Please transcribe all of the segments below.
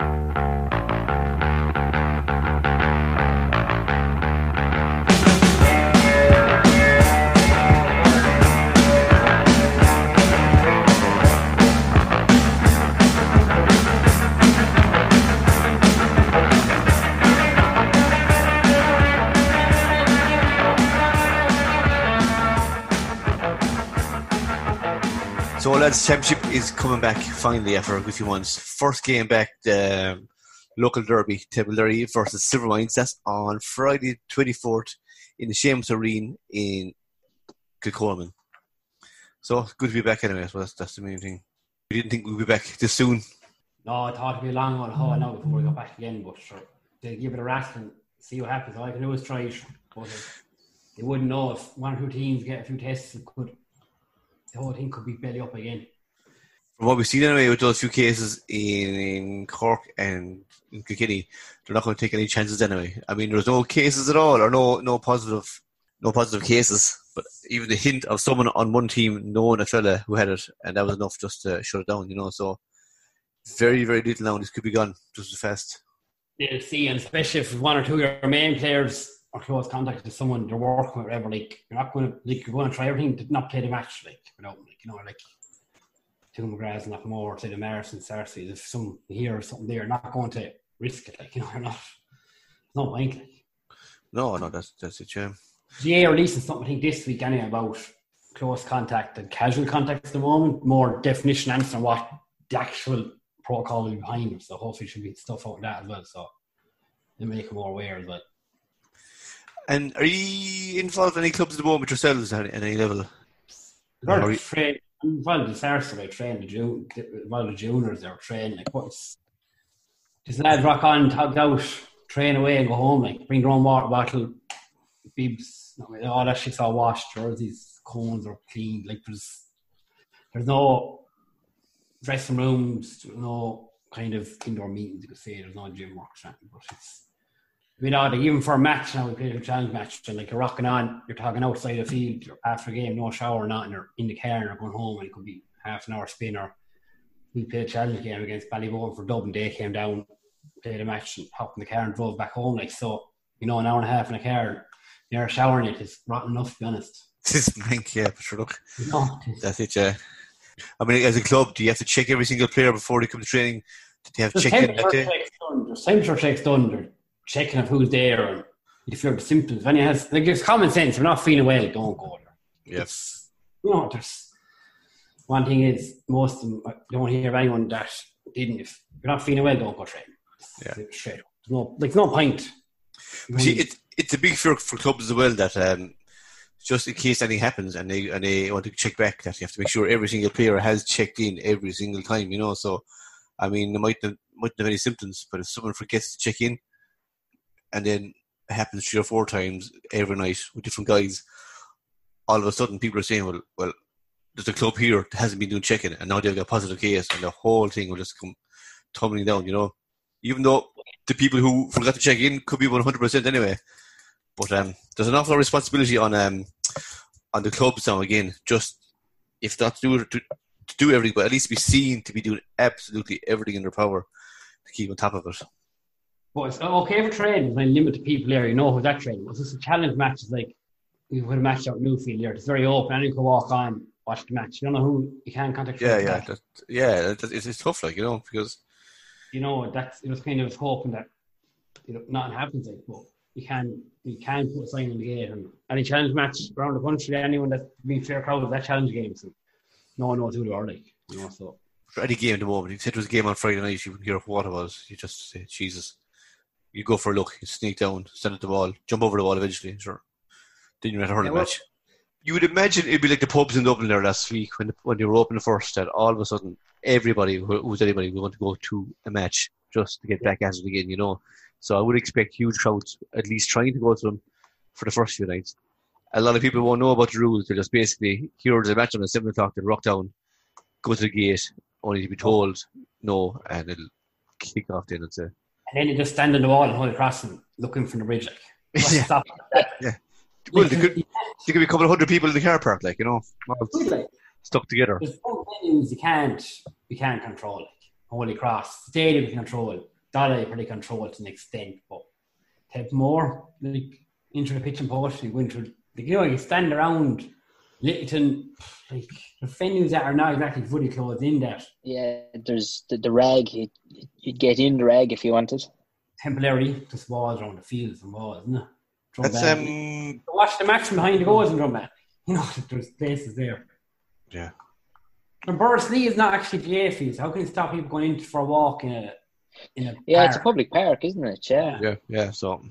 So, lads, championship is coming back finally after a good few months. First game back, the um, local derby, Derry versus Silvermines. That's on Friday, twenty fourth, in the Seamus Arena in Kilcolman. So good to be back anyway. So that's that's the main thing. We didn't think we'd be back this soon. No, I thought it'd be a long one. Now before we got back again, but sure, they give it a rest and see what happens. All I can do is try it. But they wouldn't know if one or two teams get a few tests. It could the whole thing could be belly up again. From what we've seen anyway with those few cases in, in Cork and in Kilkenny, they're not going to take any chances anyway. I mean, there's no cases at all, or no no positive no positive cases. But even the hint of someone on one team knowing a fella who had it, and that was enough just to shut it down. You know, so very very little now. This could be gone just as fast. Yeah, see, and especially if one or two of your main players or close contact with someone they're working with, whatever, like you're not going to like you're going to try everything to not play the match, like without like you know like two McGraths and more, say the Maris and Cersei. If some here or something, they're not going to risk it, like you know, you're not. No point. Like. No, no, that's that's it, yeah. GA releasing something I think this week anyway about close contact and casual contact at the moment, more definition answer on what the actual protocol be behind them. So hopefully should be stuff out of that as well. So they make them more aware as well. And are you involved in any clubs at the moment yourselves at any level? Well, train, well, the Saracens they train the jun- well the juniors they're training like what's just lads rock on, tug out, train away and go home, like bring your own water bottle, bibs, all that shit's all washed, jerseys, cones are cleaned. like there's there's no dressing rooms, no kind of indoor meetings you could say, there's no gym work, but it's you know, even for a match now, we played a challenge match, and like you're rocking on, you're talking outside the field after a game, no shower, or nothing, you're in the car and you're going home, and it could be half an hour spin. Or we played a challenge game against Ballyboden for Dublin. They came down, played a match, and hopped in the car and drove back home. Like so, you know, an hour and a half in a car, you're showering it is rotten enough, to be honest. This is yeah, for sure. Look, no, that's it. Yeah. I mean, as a club, do you have to check every single player before they come to training? Do they have to check in that day? There's temperature checks done checking of who's there and if you're the symptoms. When you has like it's common sense. If you're not feeling well, don't go there. Yes. You know, there's one thing is most of them I don't hear of anyone that didn't. If you're not feeling well, don't go training. Yeah. Straight up. There's no like no point. See, it, it's a big fear for clubs as well that um, just in case anything happens and they and they want to check back, that you have to make sure every single player has checked in every single time. You know, so I mean, they might not, might not have any symptoms, but if someone forgets to check in, and then it happens three or four times every night with different guys, all of a sudden people are saying, well, well, there's a club here that hasn't been doing checking, and now they've got a positive case, and the whole thing will just come tumbling down. You know, even though the people who forgot to check in could be 100% anyway. But um, there's an awful lot of responsibility on um, on the clubs now again. Just if not to do to, to do everything, but at least be seen to be doing absolutely everything in their power to keep on top of it. But it's oh, okay for training when limited people there. You know who that training was. It's a challenge match. It's like we put a match out Newfield here. It's very open. Anyone can walk on, watch the match. You don't know who you can contact. Yeah, yeah, that, yeah. It's, it's tough, like you know, because you know that's it was kind of hoping that you know nothing happens like, but you can you can put a sign in the gate and any challenge match around the country. Anyone that's been fair crowd of that challenge game, so no one knows who they are like. You know, so for any game at the moment, if it was a game on Friday night, you wouldn't hear what it was. You just say, Jesus, you go for a look, you sneak down, send it the ball, jump over the wall eventually. Sure, then you're at a hurling yeah, match. You would imagine it'd be like the pubs in Dublin there last week when when they were open the first. That all of a sudden everybody who was anybody would want to go to a match just to get back at it again. You know, so I would expect huge crowds at least trying to go to them for the first few nights. A lot of people won't know about the rules. They're just basically here the match on at seven o'clock. They rock down, go to the gate, only to be oh. told no, and it'll kick off then. It's a and then you just stand on the wall and hold across and looking from the bridge, like, yeah. Yeah. Well, there could, there could be a couple of hundred people in the car park, like, you know, like, stuck together. There's some venues you can't, you can't control, like, Holy Cross, Stadium you control, Dolly pretty control to an extent, but have more, like, into the pitch and post, you go into, you know, you stand around Littleton, like the venues that are not exactly footy clothes in that. Yeah, there's the, the rag. You'd, you'd get in the rag if you wanted. Temporarily, just walls around the fields and walls, isn't it? Drum That's, um... Watch the match from behind the goals in Drombane. You know, there's places there. Yeah. And Borris-Ileigh is not actually GAA fields. How can you stop people going in for a walk in a in a Yeah, park? it's a public park, isn't it? Yeah. Yeah, yeah. So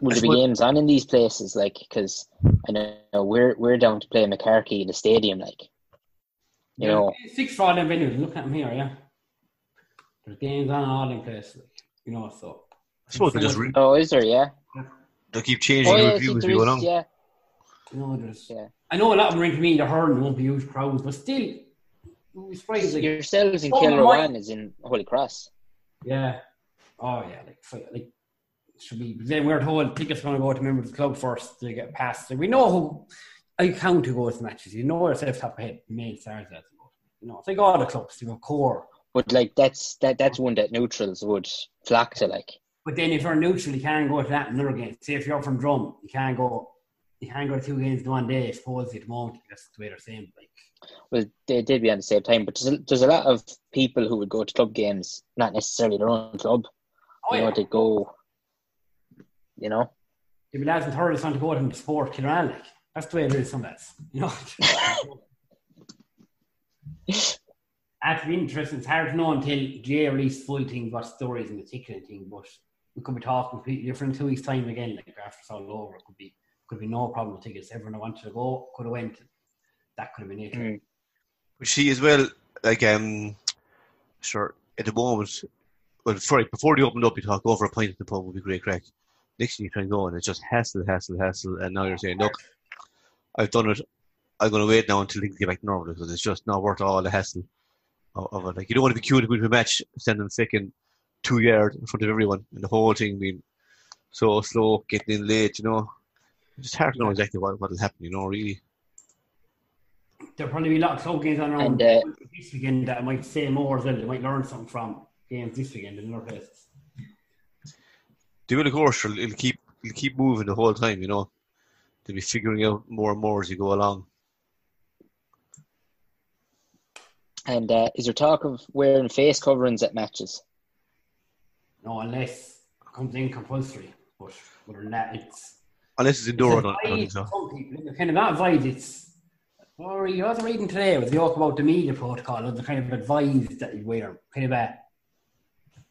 Will there be games on in these places? Like, because I know we're we're down to play Moycarkey in the stadium. Like, you yeah, know, six for all them venues. Look at them here, yeah. There's games on all in places. You know, so. I suppose they just. Re- oh, is there? Yeah. They keep changing oh, yeah, the reviews going on. Yeah. No, there's. Yeah. I know a lot of them ring for me. They're hurling, won't be huge crowds, but still, it's like yourselves in Kilruane is in Holy Cross. Yeah. Oh yeah, like like should be. Then we're told tickets are going to go to members of the club first to get past. So we know who I count who goes to matches. You know yourself top of head main stars that you know. Like all the clubs, you know, core. But like that's that that's one that neutrals would flock to like. But then if you're neutral, you can't go to that another game. Say if you're from Drum, you can't go. You can't go to two games in one day. It's Suppose at the moment that's the way they're saying. Like, well, they did be at the same time, but there's a, there's a lot of people who would go to club games, not necessarily their own club. Oh, you yeah. know, they go you know. If lads and hurlers want to go out and sport Kilruane, like that's the way it is. Some lads, you know. That's interesting. It's hard to know until GAA release full things, what stories and the ticketing thing. But we could be talking completely different two weeks time again. Like after it's all over, it could be could be no problem with tickets. Everyone wanted to go could have went. That could have been it. Mm. She as well, like um, sure at the moment. Well, sorry, before they opened up, you talk over a pint at the pub would be great crack next thing you try and go and it's just hassle, hassle, hassle, and now you're saying, look, I've done it. I'm going to wait now until things get back to normal because it's just not worth all the hassle of, of it. Like you don't want to be queuing to go to a match, standing second, two yards in front of everyone, and the whole thing being so slow, getting in late. You know, it's just hard to know exactly what what will happen. You know, really. There'll probably be a lot of club games on around and, uh, this weekend that might say more as well. They might learn something from games this weekend in other places they will of course it'll keep it'll keep moving the whole time, you know. They'll be figuring out more and more as you go along. And uh, is there talk of wearing face coverings at matches? No, unless it comes in compulsory. But other than that, it's unless it's indoor. It's I don't, so. Some people kind of not advised. It's or you was reading today with the talk about the media protocol and the kind of advice that you wear, kind of a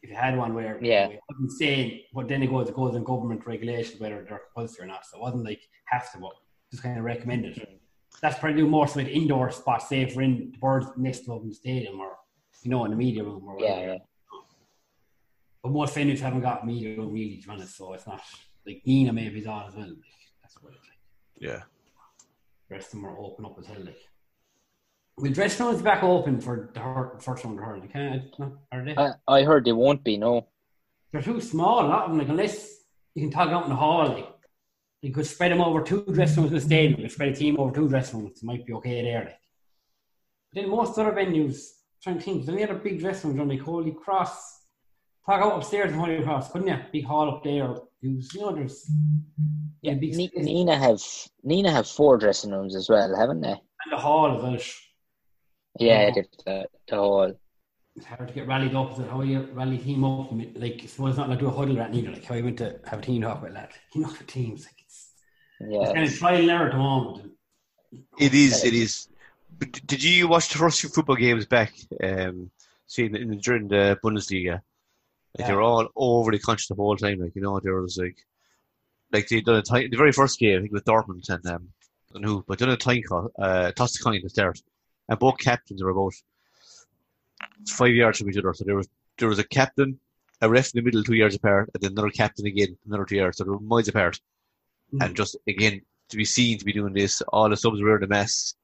if you had one where yeah, it wasn't saying, but then it goes it goes in government regulations whether they're compulsory or not. So it wasn't like have to, but just kind of recommended. Mm-hmm. That's probably more so with indoor spots, say for in the birds next to the stadium or you know in the media room or whatever. Yeah, yeah. But most venues haven't got media room really, to be honest. So it's not like Nenagh maybe is on as well. Like, that's what it's like. Yeah. The rest of them are open up as hell. Like. Will dressing rooms back open for the hur- first round of hurling? Can are they? I, I heard they won't be. No. They're too small. A lot of them, like unless you can tug out in the hall, like you could spread them over two dressing rooms in the stadium. You could spread a team over two dressing rooms. It might be okay there. Like. But then most other venues, trying to think, there's any other big dressing rooms on like Holy Cross. Tug out upstairs in Holy Cross, couldn't you? Big hall up there. Use, you know, there's Yeah, big Ni- Nenagh have Nenagh have four dressing rooms as well, haven't they? and the hall as well. Yeah, Oh. they've the, the hall. it's hard to get rallied up. Is it how you rally team up? Like, I suppose it's not like do a huddle right neither. Like how you went to have a team talk with that. You know the teams. Like it's, it's kind of trial and error at the moment. It is. It is. But did you watch the first few football games back? Um, seeing in, during the Bundesliga, like Yeah. they were all overly conscious the whole time. Like you know, there was like, like they done a time, the very first game I think with Dortmund and um, and who, but done a time call, uh, tossed the coin to start, and both captains were about five yards from each other. So there was there was a captain, a ref in the middle, two yards apart, and then another captain again, another two yards. So they were miles apart. Mm. And just again to be seen to be doing this, all the subs were in a mess.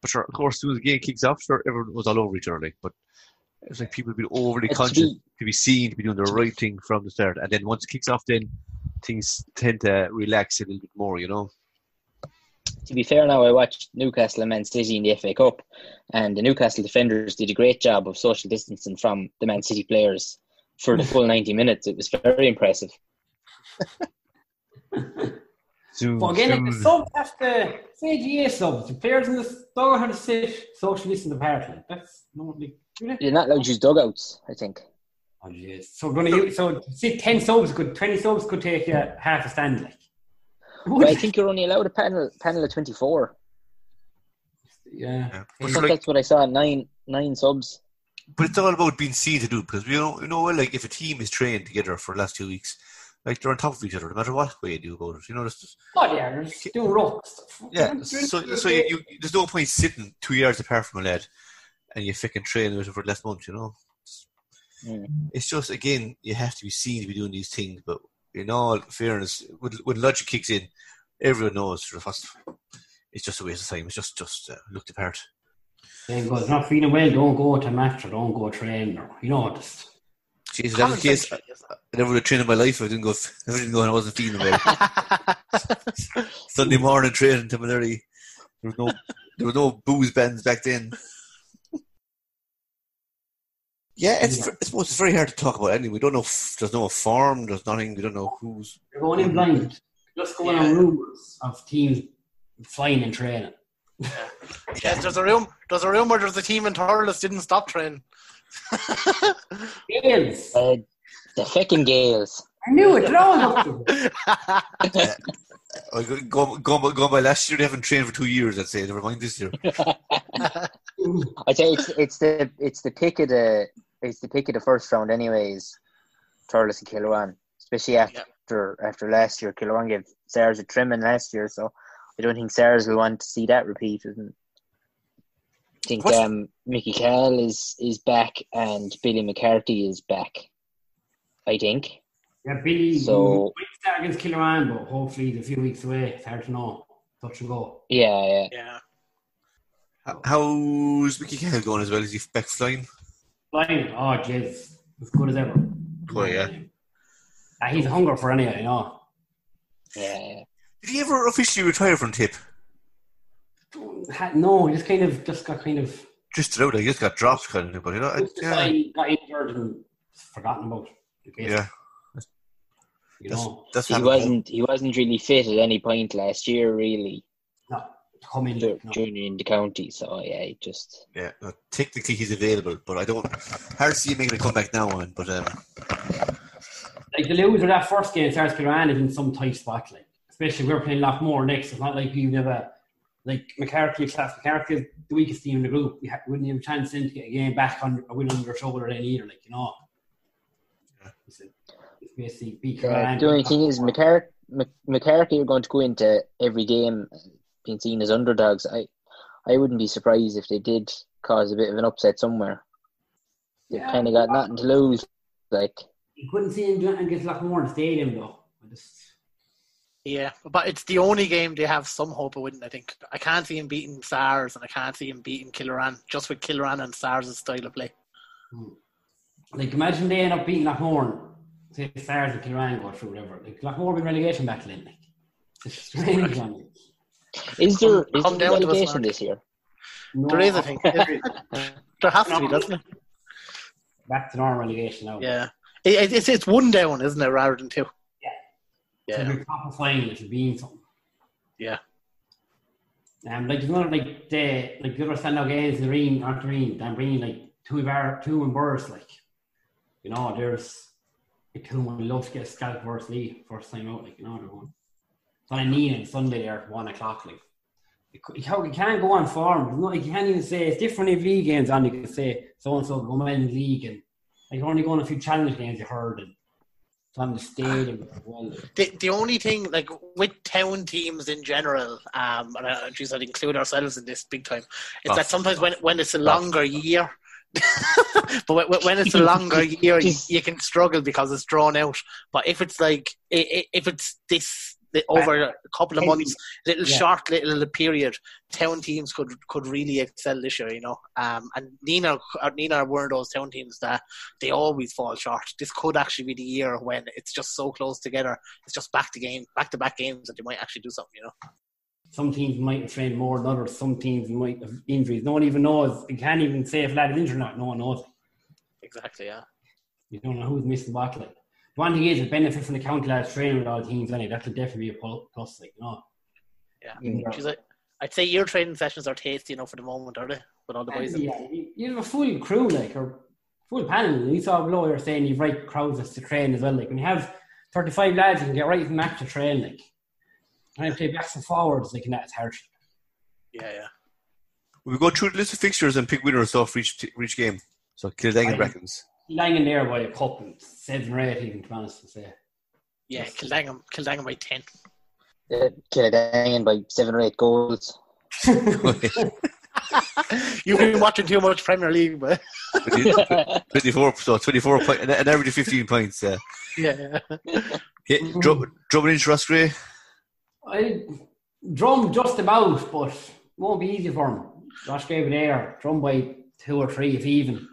But sure, of course, as soon as the game kicks off, sure, everyone was all over each other. Like, but it was like people being overly It's conscious be- to be seen to be doing the right thing from the start, and then once it kicks off, then things tend to relax a little bit more. You know. To be fair now, I watched Newcastle and Man City in the FA Cup, and the Newcastle defenders did a great job of social distancing from the Man City players for the full 90 minutes. It was very impressive. Zoom, But again, like zoom. the subs have to say GA subs. The players in the dog have to sit social distance apart. That's normally. like. they? You're not allowed to use dugouts, I think. Oh jeez. So we're gonna use, so say ten subs could twenty subs could take you half a stand like. But I think you're only allowed a panel panel of 24. yeah. Yeah. I think like, that's what I saw. Nine nine subs. but it's all about being seen to do because we know, you know, well, like if a team is trained together for the last two weeks, like they're on top of each other, no matter what way you do about it. You know, it's, Oh yeah, they're just doing rock stuff. yeah. So, so you, you, there's no point sitting two yards apart from a lad, and you fucking train with him for the last month. You know, Mm. it's just again you have to be seen to be doing these things. But in all fairness, when, when logic kicks in, everyone knows for the first. It's just a waste of time. It's just just uh, looked apart. Then goes not feeling well. Don't go to match or don't go train or you know just. Jesus, that was the case. I never would have trained in my life if I didn't go. If I didn't go and I wasn't feeling well. Sunday morning training till early. There was no, there were no booze bands back then. Yeah, it's. I suppose it's very hard to talk about. Anyway, we don't know. If, there's no form. There's nothing. We don't know who's. You're going in blind. Just going on rumors of teams flying and training. Yes, there's a room. There's a rumor. There's a team in Thurles didn't stop training. Gales. Uh, the fucking Gales. I knew it. They're all up to it. go, go, go, go by last year. They haven't trained for two years. I'd say. Never mind this year. I'd say it's it's the it's the pick of the it's the pick of the first round anyways. Thurles and Kilruane, especially after after last year. Kilruane gave Sars a trimming last year, so I don't think Sars will want to see that repeated. And I think What's- um, Mickey Cal is is back and Billy McCarthy is back. I think. Yeah, Billy. So- might start against Kilruane, but hopefully he's a few weeks away. It's hard to know. Touch and go. Yeah, yeah. Yeah. How- How's Mickey Cahill going as well? Is he back flying? Flying. Oh, jeez. As good as ever. Oh, yeah. Ah, he's a hunger for anyway, you know. Yeah, yeah. Did he ever officially retire from tip? No, he just kind of just got kind of Just out. He just got dropped, kind of. But you know, I- yeah, decided, got injured and forgotten about. basically, yeah. You That's, know, that's He wasn't he wasn't really fit at any point last year, really, not to come in. no. junior in the county. So yeah, he just Yeah, no, technically he's available, but I don't. Hard to see him making a comeback now on. But um, like the loser that first game, Stars Kilruane is in some tight spot. Like especially if we're playing Loughmore next. It's not like we would have a like Moycarkey class. Moycarkey is the weakest team in the group. We ha- wouldn't have a chance then to get a game back on a win on their shoulder then either. Like you know, it's, a, it's basically beat Yeah, Kilruane. the only thing is, McCar- Mc- Moycarkey are going to go into every game being seen as underdogs. I, I wouldn't be surprised if they did cause a bit of an upset somewhere. They've Yeah. kind of got nothing to lose. Like, You couldn't see him doing it against Loughmore in the stadium though. I just Yeah, but it's the only game they have some hope of winning. I think I can't see him beating SARS, and I can't see him beating Kilruane just with Kilruane and SARS' style of play. Hmm. Like imagine they end up beating Loughmore, say Stars and Kilruane go through whatever. Like Loughmore be relegation battle in. Like it's strange one. Is there is there down to relegation this year? No, There is, I think. there has to be, doesn't it? back to normal relegation now. Yeah, it, it- it's it's one down, isn't it, rather than two? So Yeah, if you're top of final, it'll be in something. yeah. Um, like you know, like the like the other standout games, the Reen, not the Reen, I'm bringing like two bar two and Burrs, like you know, there's like two would love to get a scalp versus Lee first time out, like you know, they're going. It's on a knee on Sunday there at one o'clock, like you, you can't- go on form. There's No, you can't even say it's different if league games on. You can say so and so go in league and like you're only going a few challenge games you heard and it's on the stadium as well. The, the only thing, like with town teams in general, um, and I, geez, I'd include ourselves in this big time, is Oh. that sometimes when when it's a longer year, but when, it's a longer year, you, can struggle because it's drawn out. But if it's like if it's this over a couple of months, little Yeah. short little period, town teams could could really excel this year, you know. Um, and Nenagh, uh, Nenagh are one of those town teams that they always fall short. This could actually be the year when it's just so close together. It's just back to game, back to back games that they might actually do something, you know. Some teams might have trained more than others. Some teams might have injuries. No one even knows. You can't even say if a lad is injured or not. No one knows. Exactly, yeah. You don't know who's missing what. Like the one thing is, the benefit from the county lads training with all teams. Anyway, that could definitely be a pl- plus. Like you know, Yeah. Mm. She's I'd say your training sessions are tasty enough for the moment, are they? With all the boys. in? yeah, you, you have a full crew like or full panel. You saw below you're saying you've right crowds to train as well. Like when you have thirty five lads, you can get right from match to train. Like trying to play backs and forwards, like and that's hard. Yeah, yeah. We go through the list of fixtures and pick winners so for each, for each game. So Kildare Aye. reckons. Lying in there by a couple, seven or eight even to be honest to say. Yeah, Kiladangan, Kiladangan by 10. Uh, Kiladangan by seven or eight goals. You've been watching too much Premier League, but 24, so 24 points, an, an average of 15 points. Yeah. yeah. Okay, drum, drumming into Roscrea. I drum just about, but won't be easy for him. Josh gave it there, drum by two or three if even.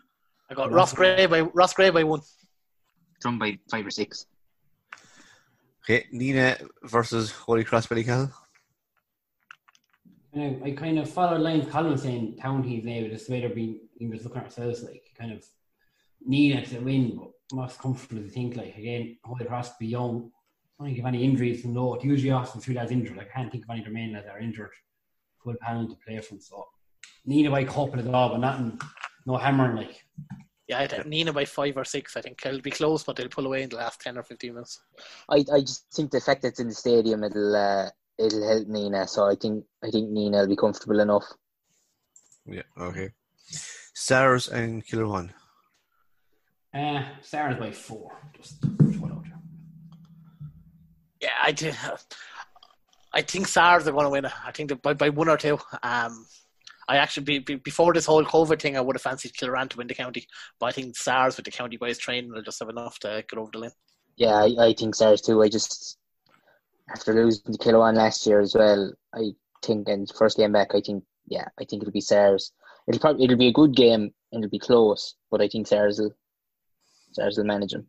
I got Roscrea by Roscrea by one. Drum by five or six. Okay, Nenagh versus Holy Cross Ballycahill. You know, I kind of followed lines Colin saying town teams now, just the way they're being English looking at ourselves like kind of Nenagh to win, but most comfortable to think like again, Holy Cross be young. I don't think of any injuries from low. It's usually often few lads injured. I can't think of any of their that are injured. Full panel to play from. So Nenagh by couple as well, but nothing no hammering like Yeah, I think Nenagh by five or six. I think it'll be close, but they'll pull away in the last 10 or 15 minutes. I, I just think the fact that it's in the stadium it'll uh, it'll help Nenagh. So I think I think Nenagh will be comfortable enough. Yeah, okay. Stars and Kilruane. uh Sars by four. Just throw it out there. Yeah, I do. I think SARS are going to win it. I think that by, by one or two. Um, I actually, be, be, before this whole COVID thing, I would have fancied Kilruane to win the county. But I think SARS with the county boys training will just have enough to get over the line. Yeah, I, I think Stars too. I just after losing to Kilruane last year as well, I think and first game back, I think yeah, I think it'll be Stars. It'll probably it'll be a good game and it'll be close, but I think Stars will Stars will manage them.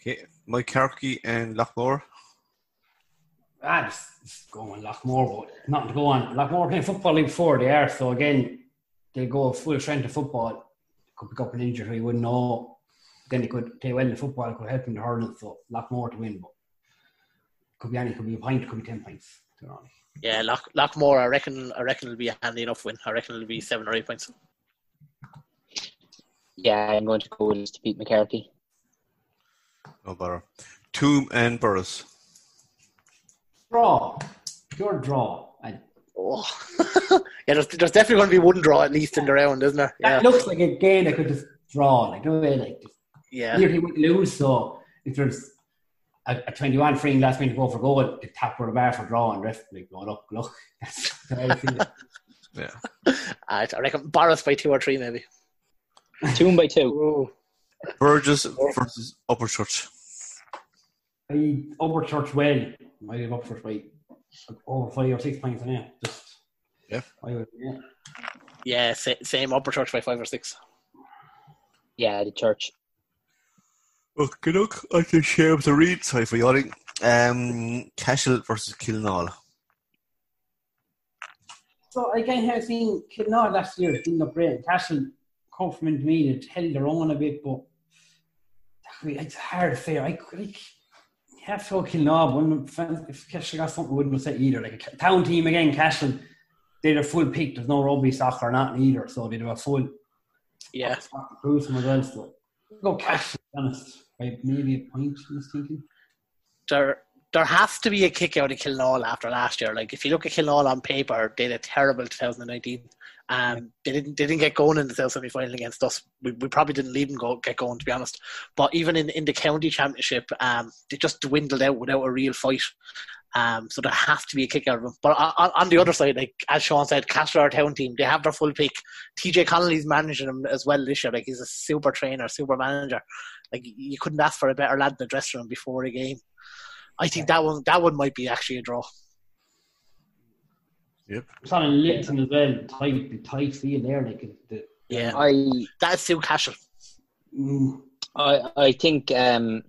Okay, Moycarkey and Loughmore. Ah, just, just go on Loughmore, but nothing to go on. Loughmore playing football league before they are, so again, they go full strength of football. Could pick up an injury, you wouldn't know. Then they could play well in the football, it could help in the hurling, so Loughmore to win, but could be any, could be a point, could be ten points. to be honest. Yeah, Lock, Loughmore, I reckon, I reckon it'll be a handy enough win. I reckon it'll be seven or eight points. Yeah, I'm going to go with to beat Moycarkey. No bother. Tomb and Burrows. Draw, pure draw. And Oh, yeah. There's, there's definitely going to be one draw at least in the round, isn't there? Yeah, that looks like a game that could just draw, like no way, like just yeah. nearly would lose. So if there's a, a 21 free last minute to go for goal, the tap or the bar for draw and ref like go look, look. That's the way I feel. Yeah. I I reckon Boris by two or three, maybe. Two by two. Burgess versus Upper Church. I Upperchurch well. I have Upperchurch by over five or six points in it. Just Yeah. I would, yeah. Yeah, sa- same Upperchurch by five or six. Yeah, the church. Okay, look, I can share with the read. Sorry for yawning. Um, Cashel versus Killenaule. So again, have seen Killenaule last year in the break. Cashel come from intermediate, held their own a bit, but I mean, it's a hard to say. I like to go When if Cashel got something, wouldn't say either. Like a town team again, Cashel. They're a full pick. There's no rugby, soccer, or nothing either. So they do a full Yeah, cruise as well. So go be honest, by maybe a point. I was thinking. there there has to be a kick out of Killenaule after last year. Like if you look at Killenaule on paper, they had a terrible 2019. Um, they didn't they didn't get going in the South semi final against us. We, we probably didn't leave them go get going to be honest. But even in, in the county championship, um, they just dwindled out without a real fight. Um, so there has to be a kick out of them. But on, on the other side, like as Sean said, Cashel our town team, they have their full pick. TJ Connolly's managing them as well this year. Like he's a super trainer, super manager. Like you couldn't ask for a better lad in the dressing room before a game. I think that one that one might be actually a draw. Yep. It's on a Linton as well. Tight, tight field there. Like the, Yeah, I that's Sue Cashel. mm, I I think um,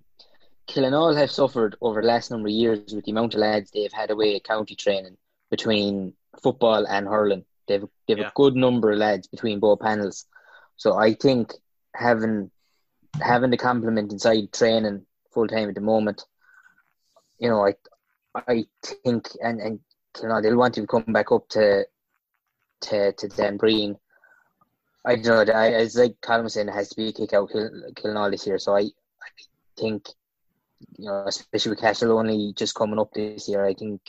Killenaule have suffered over the last number of years with the amount of lads they've had away at county training between football and hurling. They've they've Yeah. a good number of lads between both panels. So I think having having the complement inside training full time at the moment, you know, I I think and and Killenaule they'll want to come back up to to to Dan Breen. I don't know. I, it's like Colin was saying, it has to be a kick out Kill, Killenaule this year. So I, I think, you know, especially with Cashel only just coming up this year, I think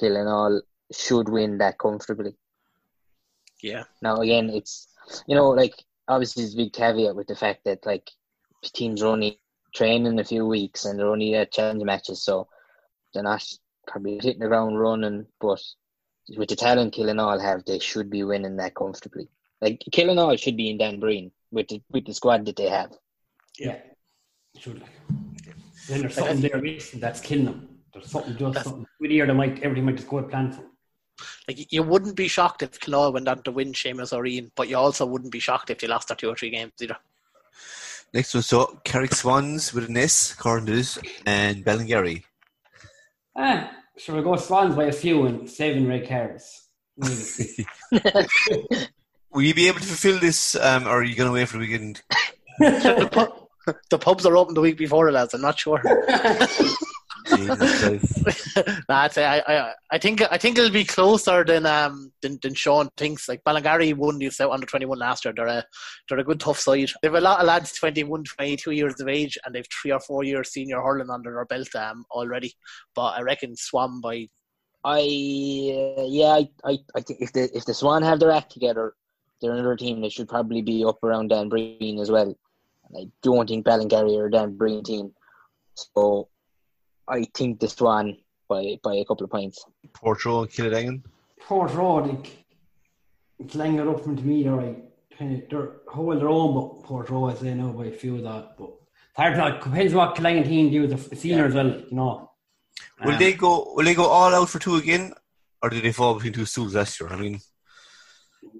Killenaule should win that comfortably. Yeah, Now again, it's you know like obviously there's a big caveat with the fact that like teams are only training a few weeks and they're only at challenge matches, so they're not probably hitting the ground running. But with the talent Killenaule have, they should be winning that comfortably. Like Killenaule should be in Dan Breen with the with the squad that they have. yeah. Should like. Then there's something there missing that's killing them. There's something just That's- something. With here, they might everything might just go to plan for. like you wouldn't be shocked if Killenaule went on to win Seamus O'Reen, but you also wouldn't be shocked if they lost their two or three games either. Next one, so Carrick Swans with an S, Corners, and Ballingarry. Ah, sure. We'll go Swans by a few and seven red cards. Maybe. Will you be able to fulfill this, um, or are you going to wait for the weekend? the, pub, the pubs are open the week before, lads. I'm not sure. Jesus nah, I'd say I, I, I think I think it'll be closer than um than, than Sean thinks. Like Ballingarry won the South under twenty one last year. They're a they're a good tough side. They've a lot of lads 21, 22 years of age, and they've three or four years senior hurling under their belt um already. But I reckon Swan by I uh, yeah, I, I, I think if the if the Swan have their act together, they're another team that should probably be up around Dan Breen as well. And I don't think Ballingarry are Dan Breen team, so I think the Swan by by a couple of points. Portroe and Kiladangan. Port Road, like, it's laying it up from to me, they're right. Kind of, they're hold their own, but Portroe, I say no by a few of that. But it's hard to know. It depends what Kiladangan team do, with the senior as well, you know. Will Um, they go? Will they go all out for two again, or did they fall between two stools last year? I mean,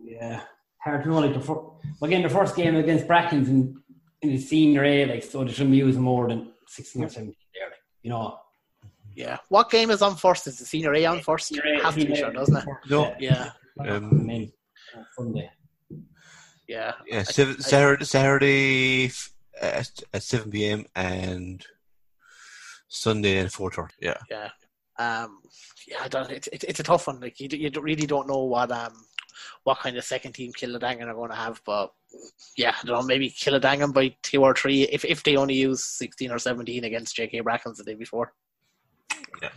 Yeah, hard to know. Like the fir- again, the first game against Brackens in, in the senior A, like so they shouldn't be using more than sixteen or seventeen there. Like, you know, yeah. What game is on first? Is the senior A on first? Senior A, Has to be sure, doesn't it? No. Yeah, And um, uh, Sunday. yeah. yeah, seven, Saturday, Saturday at, at seven pm and Sunday at four thirty. Yeah, Yeah. Um, yeah, I don't, it's, it's it's a tough one. Like you, you really don't know what um what kind of second team Kiladangan are going to have, but yeah, I don't know. Maybe kill a Kiladangan by two or three if if they only use sixteen or seventeen against JK Brackens the day before. Yeah.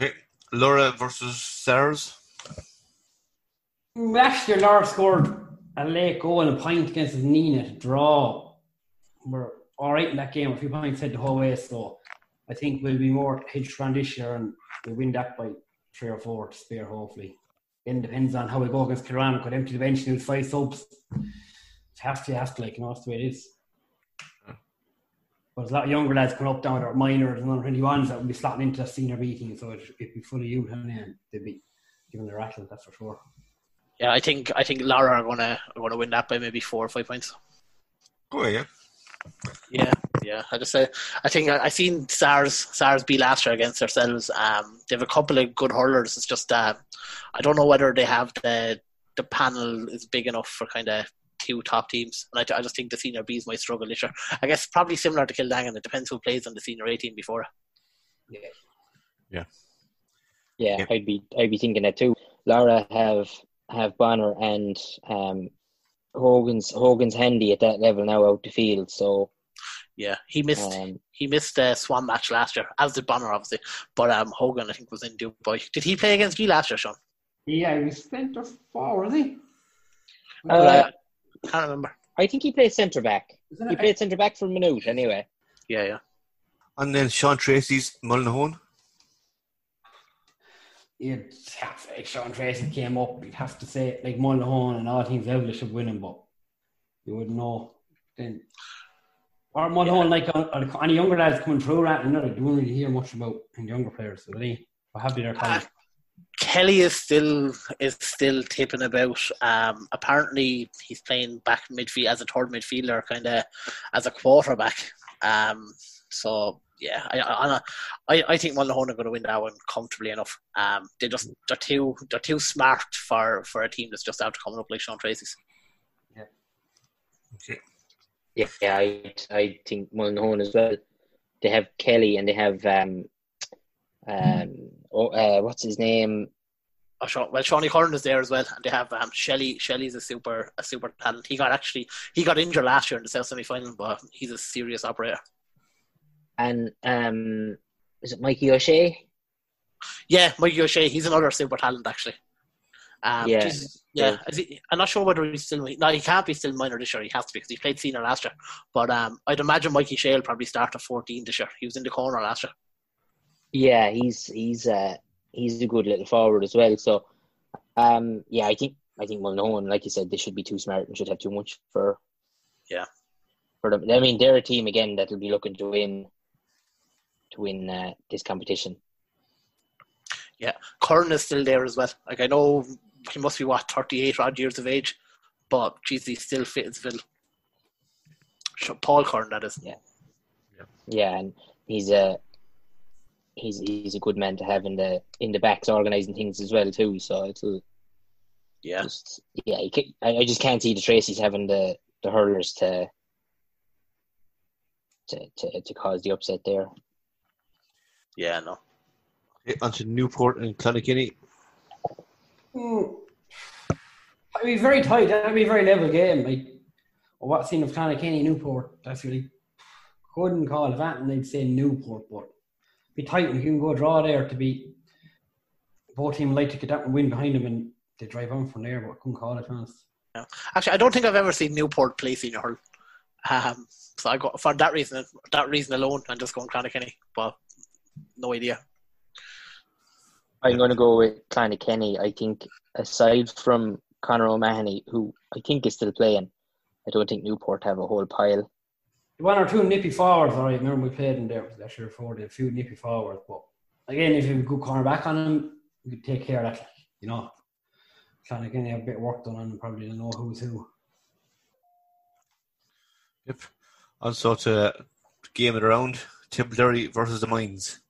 Okay, Lorrha versus Sars. Last year, Lorrha scored a late goal and a point against Nenagh to draw. We're all right in that game. A few points head the whole way, so I think we'll be more hedged around this year and we'll win that by three or four to spare, hopefully. Then depends on how we go against Kiran. Could empty the bench and lose five subs. It has to, you have to, like, you know, that's the way it is. But there's a lot of younger lads coming up down there, minors and under 21s that will be slotting into the senior B team, so it'd, it'd be full of youth and then they'd be giving their rattle, that's for sure. Yeah, I think I think Lorrha are gonna are gonna win that by maybe four or five points. Oh yeah. Yeah, yeah. I just say I think I, I seen SARS SARS be last year against ourselves. Um, they have a couple of good hurlers. It's just uh, I don't know whether they have the the panel is big enough for kind of two top teams. And I, I just think the senior Bs might struggle this year. I guess probably similar to Kiladangan. It depends who plays on the senior A team before. Yeah. Yeah. Yeah, Yeah. I'd be I'd be thinking that too. Lorrha have have Bonner and um, Hogan's Hogan's handy at that level now out the field. So Yeah, he missed um, he missed the Swan match last year, as did Bonner obviously. But um, Hogan I think was in Dubai. Did he play against you last year, Sean? Yeah, he was centre forward, was he? uh, Can't remember. I think he played centre back. He played centre back for a minute anyway. Yeah, yeah. And then Sean Treacy's Mullinahone. You'd have if Sean Treacy came up, you'd have to say like Mullinahone and all teams level should win him, but you wouldn't know then. Or Mullinahone, like uh, uh, any younger lads coming through that, you know, they don't really hear much about any younger players, so they are happy they're. Uh, Kelly is still is still tipping about. Um, apparently, he's playing back midfield as a third midfielder, kind of as a quarterback. Um, so yeah, I I, I, I think Mullinahone are going to win that one comfortably enough. Um, they just they're too they're too smart for, for a team that's just after coming up like Sean Treacy's. Okay. Yeah, yeah I I think Mullinahone as well. They have Kelly and they have um um oh, uh, what's his name? Oh, Sean, well, Shawnee Curran is there as well, and they have um, Shelley. Shelley's a super a super talent. He got actually he got injured last year in the South semi final, but he's a serious operator. And um is it Mikey O'Shea? Yeah, Mikey O'Shea, he's another super talent actually. Um, Yeah. yeah. Is he, I'm not sure whether he's still. No, he can't be still minor this year. He has to be because he played senior last year. But um, I'd imagine Mikey Shea will probably start at 14 this year. He was in the corner last year. Yeah, he's he's uh he's a good little forward as well. So um yeah, I think I think Mullinahone, like you said, they should be too smart and should have too much for Yeah. for them. I mean, they're a team again that'll be looking to win to win uh, this competition. Yeah, Curran is still there as well. Like I know he must be what 38 odd years of age, but geez, he's still fit as. Sure, Paul Curran, that is. Yeah, yeah, yeah, and he's a he's he's a good man to have in the in the backs organising things as well too. So it'll Yeah, just yeah, you ca- I, I just can't see the Treacy's having the the hurlers to to to, to cause the upset there. Yeah, no. Okay, on to Newport and Clonakilty. Mm. It'd be very tight. That'd be a very level game. Like what seen of Clonakilty, Newport. That's really couldn't call it that, and they'd say Newport, but be tight and you can go draw there to be. Both teams like to get that and win behind them, and they drive on from there. But I couldn't call it. Honest. Actually, I don't think I've ever seen Newport play senior hurl. Um, so I got for that reason, that reason alone, I'm just going Clonakilty, but no idea. I'm going to go with Clonakilty. I think aside from Conor O'Mahony, who I think is still playing, I don't think Newport have a whole pile. One or two nippy forwards, all right. Remember we played in there last year for a few nippy forwards, but again, if you have a good corner back on them, you could take care of that. You know, Clonakilty have a bit of work done on him, Probably don't know who's who. Yep. Also to game it around, Tipperary versus the Mines.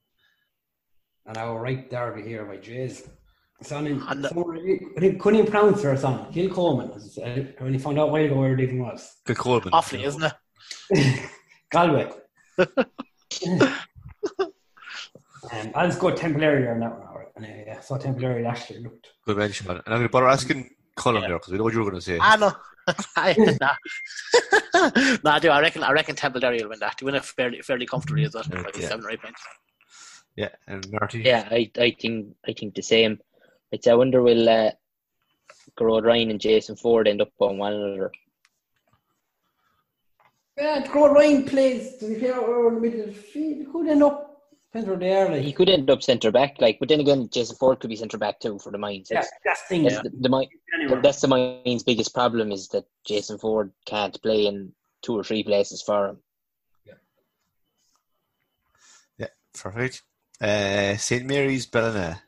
And our right derby here by Jays. It's on And the- I think couldn't even pronounce her son. Kilcolman. as I said, When he found out where while ago where it even was. Kilcolman. Awfully, isn't it? Galway. um, I'll just go Templederry on that one. All right. And, uh, yeah, so Templederry last year looked. Good mention, man. And I'm going to bother asking Colin Yeah. there because we know what you were going to say. I know. nah. nah, I do. I reckon. I reckon Templederry will win that. They win it fairly, fairly comfortably as well, Yeah, like yeah. seven or eight points. Yeah, and Marty. Yeah, I I think I think the same. I'd say I wonder will uh, Gerard Ryan and Jason Forde end up on one another. Yeah, to go Ryan plays. Does he play out over in the middle of the field? He could end up. Depends where they are. Like. He could end up centre back, like, but then again, Jason Forde could be centre back too for the Mines. Yeah, That's, that's the thing. that's Yeah. the, the, Mi- Anyway. that's the Mines' biggest problem is that Jason Forde can't play in two or three places for him. Yeah. Yeah. Perfect. Uh, St Mary's Ballina.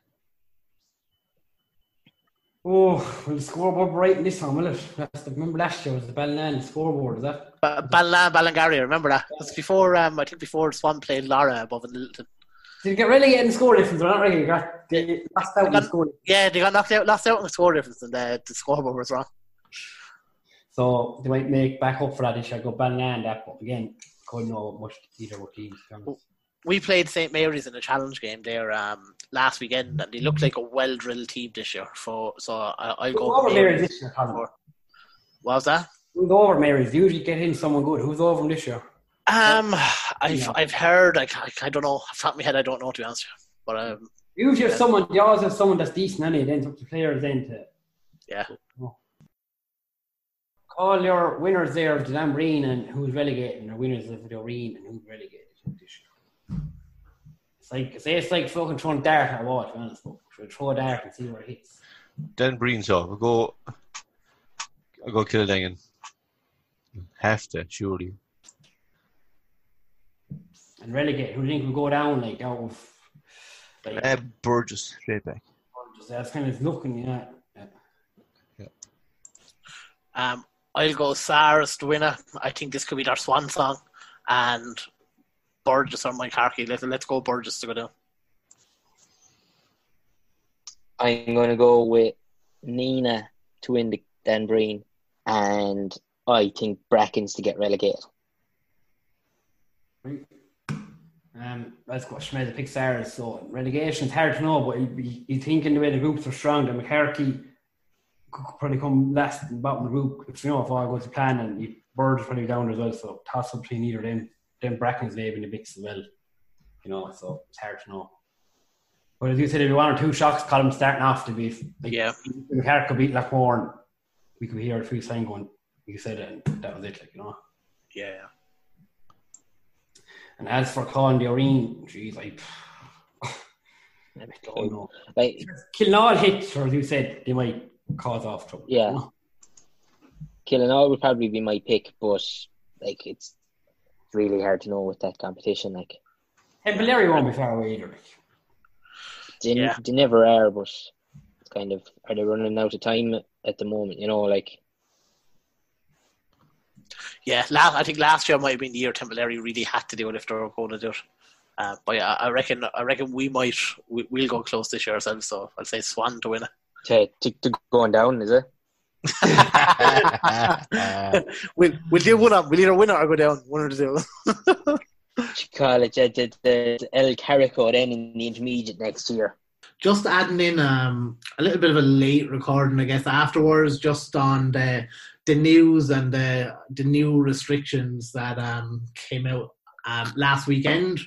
Oh, well, the scoreboard right in this time, will it? That's the, remember last year was the Ballinan scoreboard, is that? Uh, Ballina, Ballingarry, remember that? That's before, um, I think before Swan played Lorrha above in Littleton. Did you get relegated in score difference or not really? You got they lost out in got- score Yeah, they got knocked out, lost out in the score difference, and the, the scoreboard was wrong. So they might make back up for that this year, go Ballinan that, but again, couldn't know much either were teams. To be honest. We played St Mary's in a challenge game there um, last weekend, and they looked like a well drilled team this year. So, so I, I'll Who's go over with Mary's this year, Colin? What was that? Who's over Mary's? Usually get in someone good. Who's over them this year? Um, I've Yeah. I've heard. I, I, I don't know. Off the top of my head, I don't know to be honest. with you. But um, Usually have someone, you always have someone that's decent anyway, then up to players then to yeah, all your winners there of the Dan Breen and who's relegated, and the winners of the O'Riain and who's relegated this year. It's like say it's like fucking throwing dart at a wall, to be honest. But we'll throw a dart and see where it hits. Dan Breen, so we'll go. I'll go Kiladangan. Have to, surely. And relegate, who do you think will go down like out of like Uh, Burgess, straight back. Burgess, that's kind of looking, yeah. yeah. um, I'll go Sars the winner. I think this could be their swan song, and Burgess or Moycarkey. Let's let's go Burgess to go down. I'm going to go with Nenagh to win the Dan Breen, and I think Brackens to get relegated. Um, let's go Schmidt, pick Sarah's. So relegation, it's hard to know, but you, you, you think in the way the groups are strong, that Moycarkey could probably come last in the bottom of the group if you know if all goes to plan, and you, Bird is probably down as well. So toss up between either of them. Then Brackens maybe in the mix as well. You know, so it's hard to know. But as you said, if you one or two shocks, column starting off to be like, Yeah. Moycarkey could beat Lacorn. We could hear a few sign going. You said it, and that was it. Like you know. Yeah. And as for Colin Doreen, geez, I, I don't know. Like, Killenaule hits, or as you said, they might cause off trouble. Yeah. Killenaule would probably be my pick, but like it's really hard to know with that competition. Like And Valeri won't be far away either. Like. they, Yeah. they never are, but it's kind of are they running out of time at the moment? You know, like Yeah, last, I think last year might have been the year Temporary really had to do it if they were going to do it. Uh, but yeah, I reckon I reckon we might we, we'll go close this year ourselves. So I'll say Swan to win to, to, to going down, is it? It. we'll we'll do one up. We'll either win it or go down. One or the two. You call it the, the, the El Carico then in the intermediate next year. just adding in um, a little bit of a late recording, I guess, afterwards, just on the the news and the the new restrictions that um, came out um, last weekend.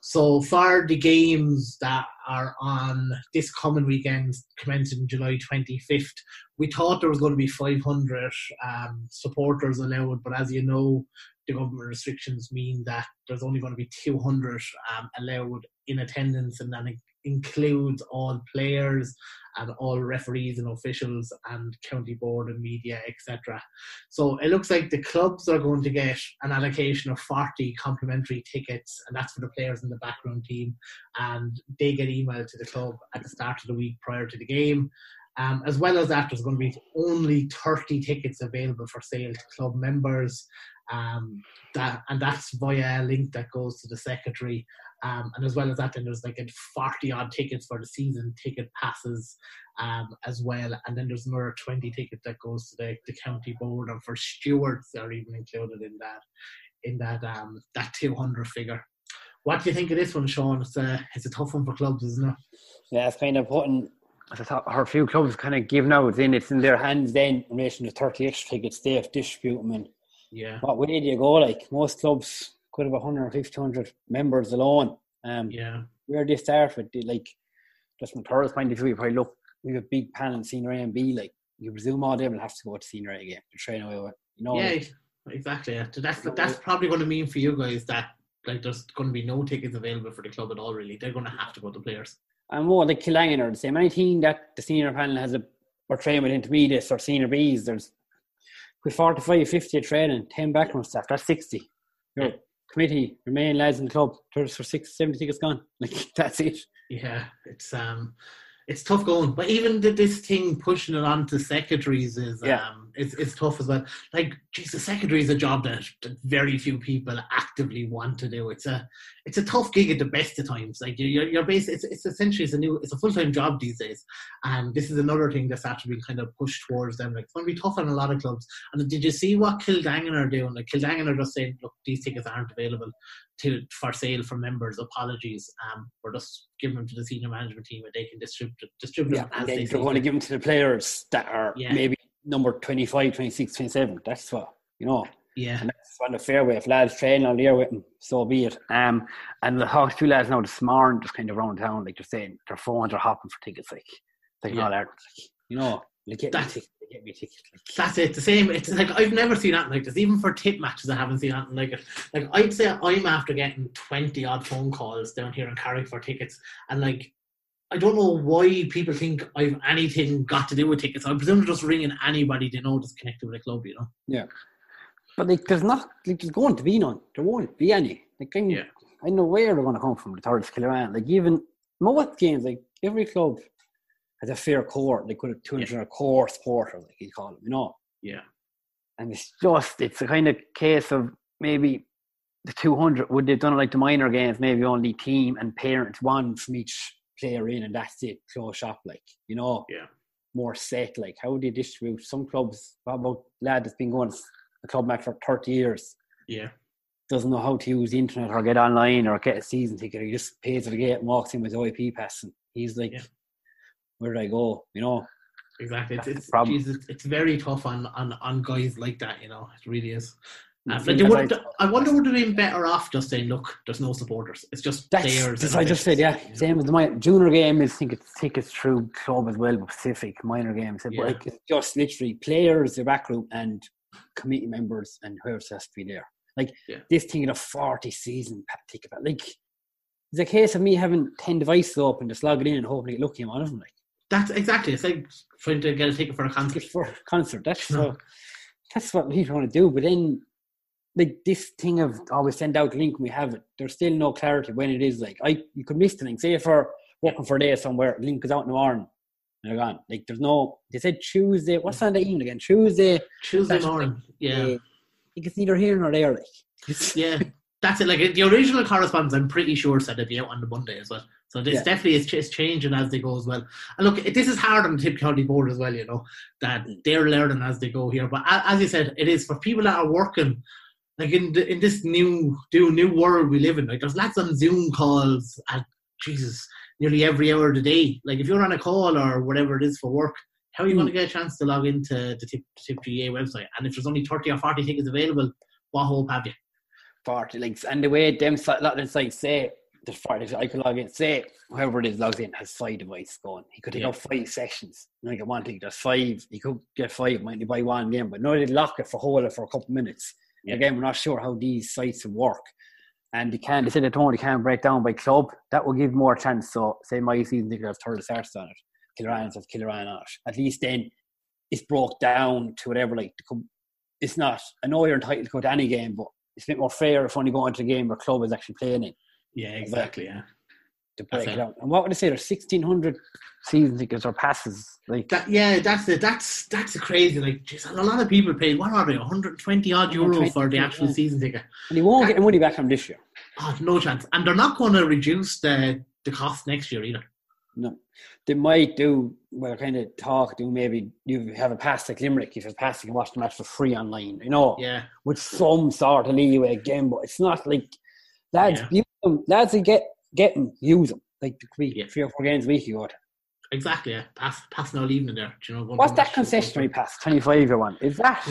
So for the games that are on this coming weekend, commencing July twenty fifth, we thought there was going to be five hundred um, supporters allowed, but as you know. The government restrictions mean that there's only going to be 200 um, allowed in attendance, and that includes all players and all referees and officials and county board and media, etc. So it looks like the clubs are going to get an allocation of 40 complimentary tickets, and that's for the players in the background team. And they get emailed to the club at the start of the week prior to the game. Um, as well as that, there's going to be only 30 tickets available for sale to club members. Um, that and that's via a link that goes to the secretary. Um, and as well as that, then there's like a 40 odd tickets for the season ticket passes um, as well. And then there's another 20 tickets that goes to the, the county board, and for stewards are even included in that in that um, that 200 figure. What do you think of this one, Sean? It's a it's a tough one for clubs, isn't it? Yeah, it's kind of putting. I thought her few clubs kind of giving out. Then it's in their hands. Then in relation to thirty extra tickets, they have them. And Yeah, what way do you go? Like most clubs could have 150, 200 members alone. Um, yeah, where do you start with? Do Like, just from Thurles point of view, you probably look. We have a big panel in senior A and B. Like, you presume all them will have to go to senior A again to train away with. You know, yeah, exactly. Yeah. So that's that's probably going to mean for you guys that like there's going to be no tickets available for the club at all. Really, they're going to have to go to players. And more like Kiladangan are the same. Anything that the senior panel has a or train with intermediates or senior Bs, there's with 45, 50 at training, 10 background staff, that's 60. You're committee, your main lads in the club, tours for six, 70 tickets gone. Like that's it. Yeah, it's um, it's tough going. But even this thing pushing it on to secretaries is Yeah. um, it's it's tough as well. Like, geez, the secretary is a job that, that very few people actively want to do. It's a it's a tough gig at the best of times. Like you're you're, based. It's, it's essentially it's a new it's a full time job these days. And this is another thing that's actually been kind of pushed towards them. Like it's going to be tough on a lot of clubs. And did you see what Kiladangan are doing? Like Kiladangan are just saying, look, these tickets aren't available to for sale for members. Apologies. Um, we're just giving them to the senior management team and they can distribute distribute Yeah, them as they going to give them to the players that are Yeah. maybe number 25, 26, 27. That's what, you know. Yeah, And that's on the fairway. If lads train all year with them, so be it. Um, and the Hawks two lads now this morning just kind of around town, like they're saying their phones are hopping for tickets, like like Yeah. all that. Like, you know, they get me That's- ticket, they get me ticket. Like, that's it. The same. It's like I've never seen that like this. Even for tip matches, I haven't seen that like it. Like I'd say I'm after getting twenty odd phone calls down here in Carrick for tickets, and like I don't know why people think I've anything got to do with tickets. I presume they're just ringing anybody they know that's connected with a club. You know. Yeah, but like, there's not like there's going to be none. There won't be any. Like, I, Yeah. I know where they're going to come from. The third Kilruane. Like even most games, like every club has a fair court. They could have two hundred a core supporter, like you call them. You know. Yeah. and it's just it's a kind of case of maybe the 200 would they've done it like the minor games maybe only team and parents one from each player in and that's it close shop like you know Yeah. more set like how do you distribute some clubs what about lad that's been going a club match for 30 years Yeah. doesn't know how to use the internet or get online or get a season ticket he just pays at the gate and walks in with OIP pass and he's like Yeah. where do I go you know Exactly. It's it's, geez, it's it's very tough on, on, on guys like that, you know. It really is. Like they I- I wonder would have been better off just saying, look, there's no supporters. It's just That's, players. that's I just said, yeah. you know. Same as my junior game is think it's tickets through club as well, but Pacific minor games. But Yeah. like it's just literally players, the back room and committee members and whoever has to be there. Like Yeah. this thing in a forty season pa- ticket. But like it's a case of me having ten devices open, just logging in and hoping to get lucky in one of them. Like That's exactly. It's like trying to get a ticket for a concert. for a concert. That's No. so, that's what people want to do. But then like this thing of always send out link we have it. There's still no clarity when it is. Like I, you could miss the link. Say if we're working for a day somewhere, link is out in the morning. They're gone. Like there's no. They said Tuesday. What's on the evening again? Tuesday. Tuesday morning. Yeah. uh, it's neither here nor there. Like Yeah. That's it. Like the original correspondence, I'm pretty sure said it'd be out on the Monday as well. So this Yeah. definitely is it's changing as they go as well. And look, this is hard on the Tip County board as well. You know that they're learning as they go here. But as you said, it is for people that are working. Like in the, in this new new new world we live in, like there's lots of Zoom calls at Jesus nearly every hour of the day. Like if you're on a call or whatever it is for work, how are you going to hmm. get a chance to log into the Tip, Tip GA website? And if there's only 30 or 40 tickets available, what hope have you? forty links. And the way them lot of sites say the forty, I could log in. Say whoever it is logs in has five devices going. He could take Yeah. five sessions. Like I want to there's five. He could get five. Might buy one game, but no, they'd lock it for hold it for a couple of minutes. Yeah. Again, we're not sure how these sites work. And they can, they said they don't, they can break down by club. That will give more chance. So, say my season ticket has third starts on it, Killarans have Kilruane on it. At least then it's broke down to whatever, like, the it's not, I know you're entitled to go to any game, but it's a bit more fair if only going to a game where club is actually playing in Yeah, exactly. Yeah. to break it down. And what would they say? There's 1,600 season tickets or passes. Like, That, yeah, that's it. That's that's a crazy. Like, geez, a lot of people paid. What are they? 120 odd euro for the actual yeah. season ticket. and you won't get the money back from this year. Oh, no chance. And they're not going to reduce the the cost next year either. No, they might do well. Kind of talk. Do maybe you have a pass like Limerick. If you have a pass, you can watch the match for free online. You know, Yeah, with some sort of leeway again. But it's not like lads. Yeah. Use them, lads, they get get them, use them. Like the week, Yeah. three or four games a week you got. Exactly. Yeah, pass passing all evening there. Do you know? What's that concessionary pass? Twenty five year one. Is that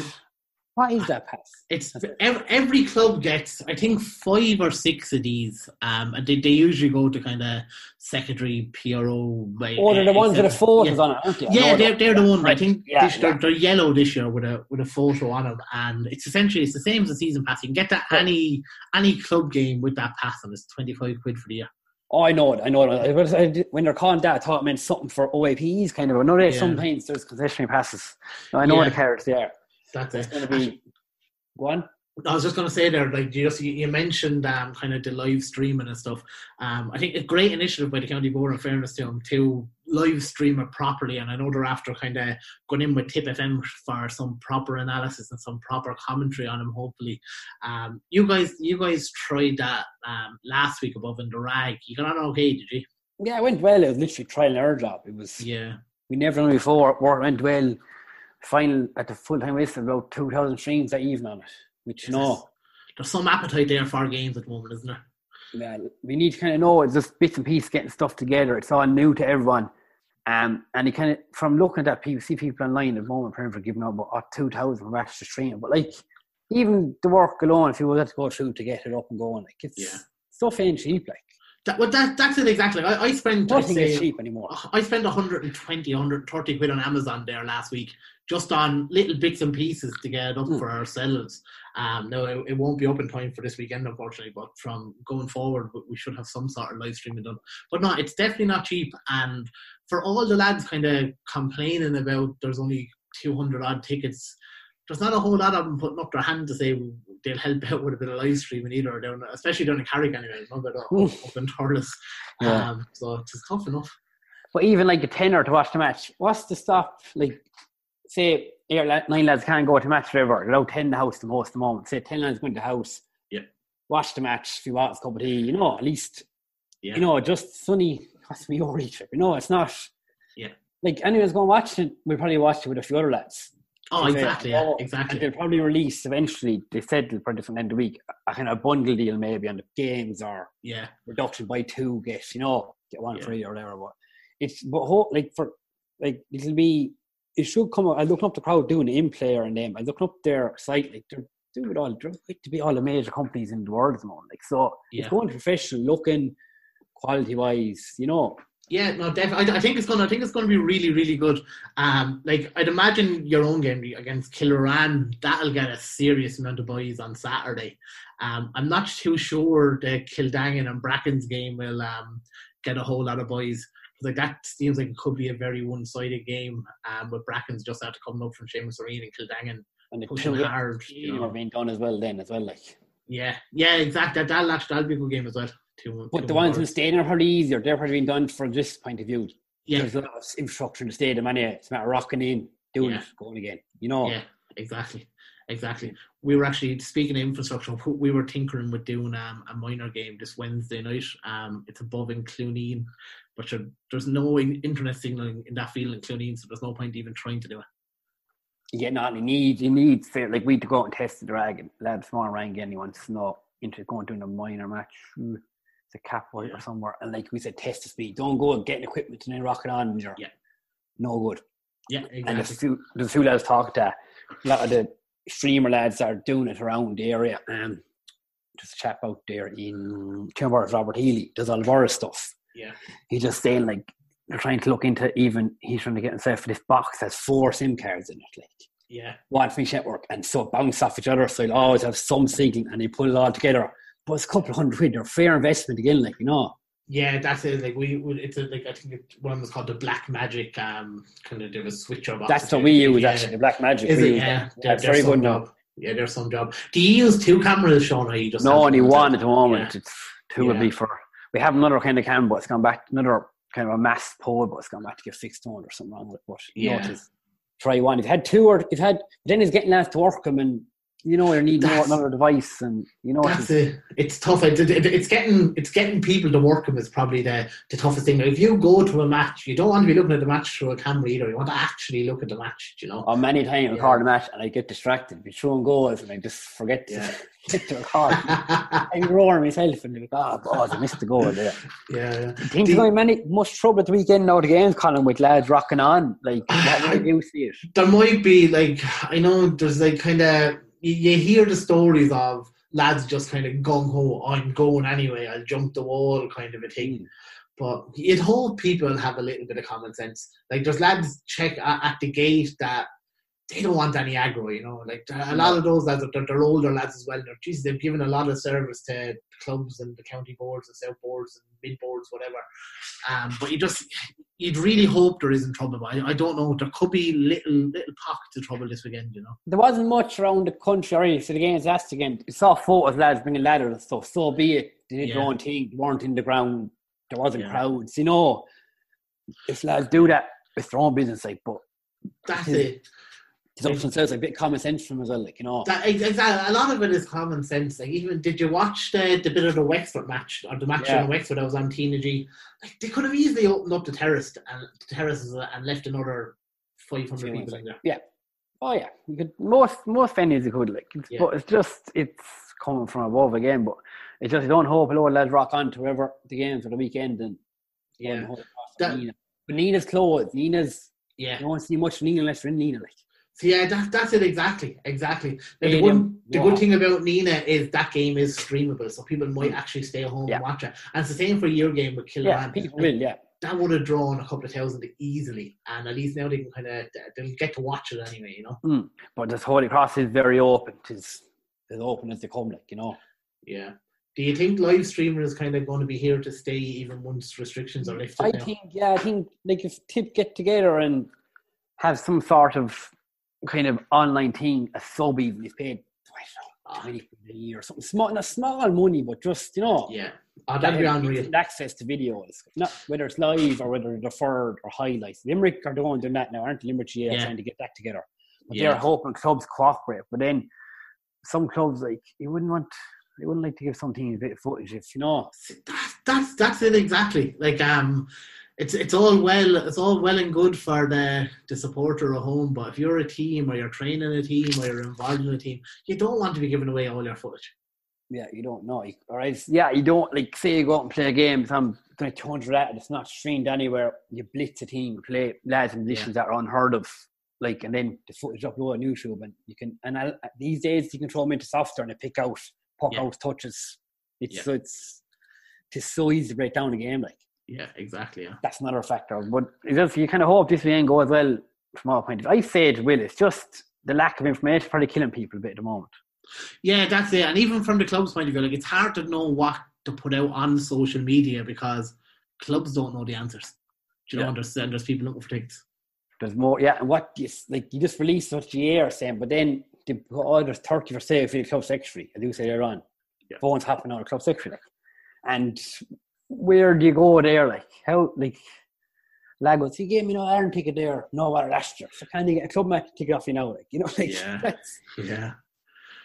what is that pass? It's every, every club gets, I think, five or six of these, um, and they, they usually go to kind of secondary PRO. by- Oh, they're the ones with the photos yeah. on it, aren't they? Yeah, they're, they're the ones. I think Yeah, this, they're, they're yellow this year with a with a photo on them, and it's essentially it's the same as a season pass. You can get that any any club game with that pass, and it's twenty five quid for the year. Oh, I know it. I know it. It was- I did- When they're calling that, I thought it meant something for OAPs, kind of. I know Yeah. sometimes there's concessionary passes. No, I know Yeah. the carrots there. That's It's it. going to be. Go on. I was just going to say there, like you just you mentioned um, kind of the live streaming and stuff. Um, I think a great initiative by the county board, in fairness to them, to live stream it properly. And I know they're after kind of going in with Tip FM for some proper analysis and some proper commentary on them. Hopefully, um, you guys, you guys tried that um, last week above in the rag. You got on okay, did you? Yeah, it went well. It was literally trial and error job. It was. Yeah. We never done before. Work went well. Final at the full time whistle about two thousand streams that evening on it. Which you know, there's some appetite there for games at the moment, isn't there? Yeah, we need to kind of know it's just bits and pieces getting stuff together. It's all new to everyone. Um, and you kind of, from looking at that, people see people online at the moment praying for giving up about oh, 2,000 for extra stream. But like, even the work alone, if you were to go through to get it up and going, like, it's Yeah. stuff ain't cheap. Like, That, well, that, that's it exactly. I, I spent I'd nothing is say, cheap anymore. I spent 120, 130 quid on Amazon there last week, just on little bits and pieces to get it up Hmm. for ourselves. Um, no, it, it won't be up in time for this weekend, unfortunately. But from going forward, we- we should have some sort of live streaming done. But no, it's definitely not cheap. And for all the lads kind of complaining about there's only 200 odd tickets, there's not a whole lot of them putting up their hand to say they'll help out with a bit of live streaming either, down, especially down in Carrick anyway, not up, Hmm. up in Thurles. Yeah. Um, so it's tough enough. But even like a tenner to watch the match, what's the stop? Like, say eight, nine lads can't go to match forever. They're 10 in the house the most the moment. Say 10 lads going to the house. Yeah. Watch the match, if you want a cup of tea, you know, at least, Yeah. you know, just sunny, has to be your know, it's not. Yeah. Like, anyone's going to watch it, we'll probably watch it with a few other lads. Oh, exactly. Yeah, oh, exactly. They'll probably release eventually, they said they'll probably from the end of the week, a kind of bundle deal maybe on the games or Yeah, reduction by two, get you know, get one Yeah. free or whatever. But it's but ho- like for like it'll be it should come. Up. I looking up the crowd doing the in player and them. I looking up their site like they're doing it all. They're to be all the major companies in the world at the moment. Like so, Yeah. it's going professional looking, quality wise. You know, yeah. No, definitely. I, I think it's gonna. I think it's gonna be really, really good. Um, like I'd imagine your own game against Kilruane, that'll get a serious amount of boys on Saturday. Um, I'm not too sure the Kiladangan and Bracken's game will um get a whole lot of boys. Like that seems like it could be a very one-sided game. Um, with Bracken's just after coming up from Seamus O'Riain and Kiladangan and the pushing hard. you know. being done as well. Then as well, like. Yeah, yeah, exactly. That, that'll actually that'll be a good game as well. Two, But two the ones in the hours. stadium are probably easier. They're probably being done from this point of view. yeah, There's a lot of infrastructure in the stadium, and yeah, it's a matter of rocking in, doing Yeah. it, going again. You know, Yeah, exactly, exactly. We were actually speaking of infrastructure. We were tinkering with doing um, a minor game this Wednesday night. Um, it's above in Cluneen, but there's no in- internet signaling in that field in Cluneen, so there's no point even trying to do it. get on. You need, you need. Like we to go out and test the dragon. Lads, small rang wants to know into going to a minor match. A cap white or somewhere, and like we said, test the speed. Don't go and getting equipment and then rock it on. And you're Yeah. no good. Yeah, And there's a exactly. few, there's a few lads talking to a lot of the streamer lads are doing it around the area. Um, just a chap out there in Timber, Robert Healy, does all of stuff. Yeah, He's just saying like they're trying to look into even he's trying to get himself for this box has four SIM cards in it, like yeah, one each network, and so bounce off each other. So you'll always have some signal, and they put it all together. But it's a couple of hundred quid. They're fair investment again, like you know. yeah. That's it. Like we, it's a, like I think it, one was called the Black Magic. Um, kind of there was switcher box. That's what we use Yeah. actually. The Black Magic. Is we it? Yeah, that. That's very good now. job. Yeah, there's some job. Do you use two cameras, Sean? Or you just No, only one? at the moment. Yeah. It's two would Yeah. be for. We have another kind of camera, but it's gone back. Another kind of a mass pole, but it's gone back to get fixed on or something wrong with it. But you know, Yeah. it is. Try one. If you had two, or if you had, then he's getting lads to work them, and you know, you need That's- another device, and you know, That's it's, it. It's tough. It's, it- it's getting it's getting people to work them is probably the, the toughest thing. If you go to a match, you don't want to be looking at the match through a camera either. You want to actually look at the match. You know. on many times Yeah. record a match, and I get distracted. Be throwing goals, and I just forget to, Yeah. get to record. I'm roaring myself, and like, ah, oh, God, I missed the goal there. yeah, yeah. I think The- there's going be many much trouble at the weekend now. The games, Colin, with lads rocking on. Like, what would you see it? there might be like I know there's like kind of you, you hear the stories of lads just kind of gung ho. I'm going anyway. I'll jump the wall, kind of a thing. But you'd hope people have a little bit of common sense. Like there's lads check at, at the gate that they don't want any aggro, you know. Like a lot of those lads, they're, they're older lads as well. They're, geez, they've given a lot of service to clubs and the county boards and south boards and mid boards, whatever. Um, but you just you'd really hope there isn't trouble. But I, I don't know. There could be little little pockets of trouble this weekend. You know, There wasn't much around the country already. So the game's last again. You saw photos, lads bringing ladders and stuff. So be it. They did their Yeah. own thing. They weren't in the ground. There wasn't Yeah. crowds. You know, if lads do that, it's their own business. Like, but that's it. It's often themselves. Like, a bit common sense from as well. Like, you know. That exactly. A lot of it is common sense. Like even did you watch the the bit of the Wexford match or the match Yeah. in Wexford that was on Tina G? Like they could have easily opened up the terrace and the terraces and left another five hundred people in there. Yeah. Oh yeah, you could most most venues you could like, it's, Yeah. but it's just it's coming from above again. But it's just you don't hope a lot of lads rock on to whoever the games for the weekend and Yeah. That- Nenagh. But Nenagh's closed. Nenagh's Yeah. you don't see much of Nenagh unless you're in Nenagh. Like So yeah, that, that's it exactly. Exactly. Now, the, good, the wow. good thing about Nenagh is that game is streamable, so people might hmm. actually stay home Yeah. and watch it. And it's the same for your game with Kilruane. yeah, people will. Yeah, That would have drawn a couple of thousand easily, and at least now they can kind of they'll get to watch it anyway. You know. Hmm. but this Holy Cross is very open. It's as open as they come. Like you know. Yeah. Do you think live streaming is kind of going to be here to stay even once restrictions are lifted? I now? think, yeah, I think like if Tip get together and have some sort of kind of online thing, a sub even if paid I twenty a year or something small, not small money, but just you know, Yeah. Oh, that'd be unreal. access to videos, not whether it's live or whether it's deferred or highlights. Limerick are doing doing that now, aren't? Limerick GA Yeah. trying to get that together, but Yeah. they're hoping clubs cooperate. But then some clubs like you wouldn't want. They wouldn't like to give some teams a bit of footage if you know. That's that's that's it exactly. Like um, it's it's all well it's all well and good for the the supporter at home, but if you're a team or you're training a team or you're involved in a team, you don't want to be giving away all your footage. Yeah, you don't know. All right. Yeah, you don't like say you go out and play a game. Some going to 200 at it. It's not streamed anywhere. You blitz a team, play lads and positions that are unheard of. Like, and then the footage upload on YouTube, and you can. And I, these days you can throw them into software and they pick out, puck Yeah. out touches. It's Yeah. so it's it's so easy to break down a game. Like Yeah, exactly. Yeah. that's another factor. But just you kind of hope this weekend goes well from our point of view. I say it will. It's just the lack of information probably killing people a bit at the moment. Yeah, that's it. And even from the club's point of view, like it's hard to know what to put out on social media because clubs don't know the answers. Do you know? Yeah. And there's, and there's people looking for things. There's more, yeah. And what you like, you just release what the are saying, but then put, oh, there's thirty for sale for the club secretary. I do say they're on. Yeah. Phones happening on a club secretary. And where do you go there? Like how, like, lad goes, he gave me no iron ticket there, no water last year. So can you get a club match ticket off you now? Like, you know, like Yeah. that's Yeah,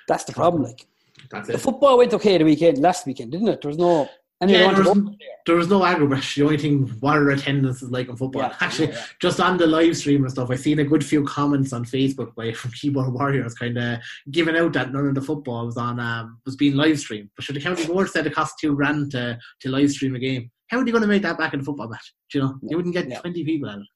that's the problem. Like that's the it. football went okay the weekend, last weekend, didn't it? There was no. And Yeah, there was, to go there. there was no Agrabah. The only thing, what our attendance is like in football. Yeah, Actually, yeah. just on the live stream and stuff, I've seen a good few comments on Facebook by from Keyboard Warriors, kind of giving out that none of the football was on um, was being live streamed. But should the county board said it cost two grand to, to live stream a game? How are they going to make that back in a football match? Do you know, you wouldn't get Yeah. twenty people at it.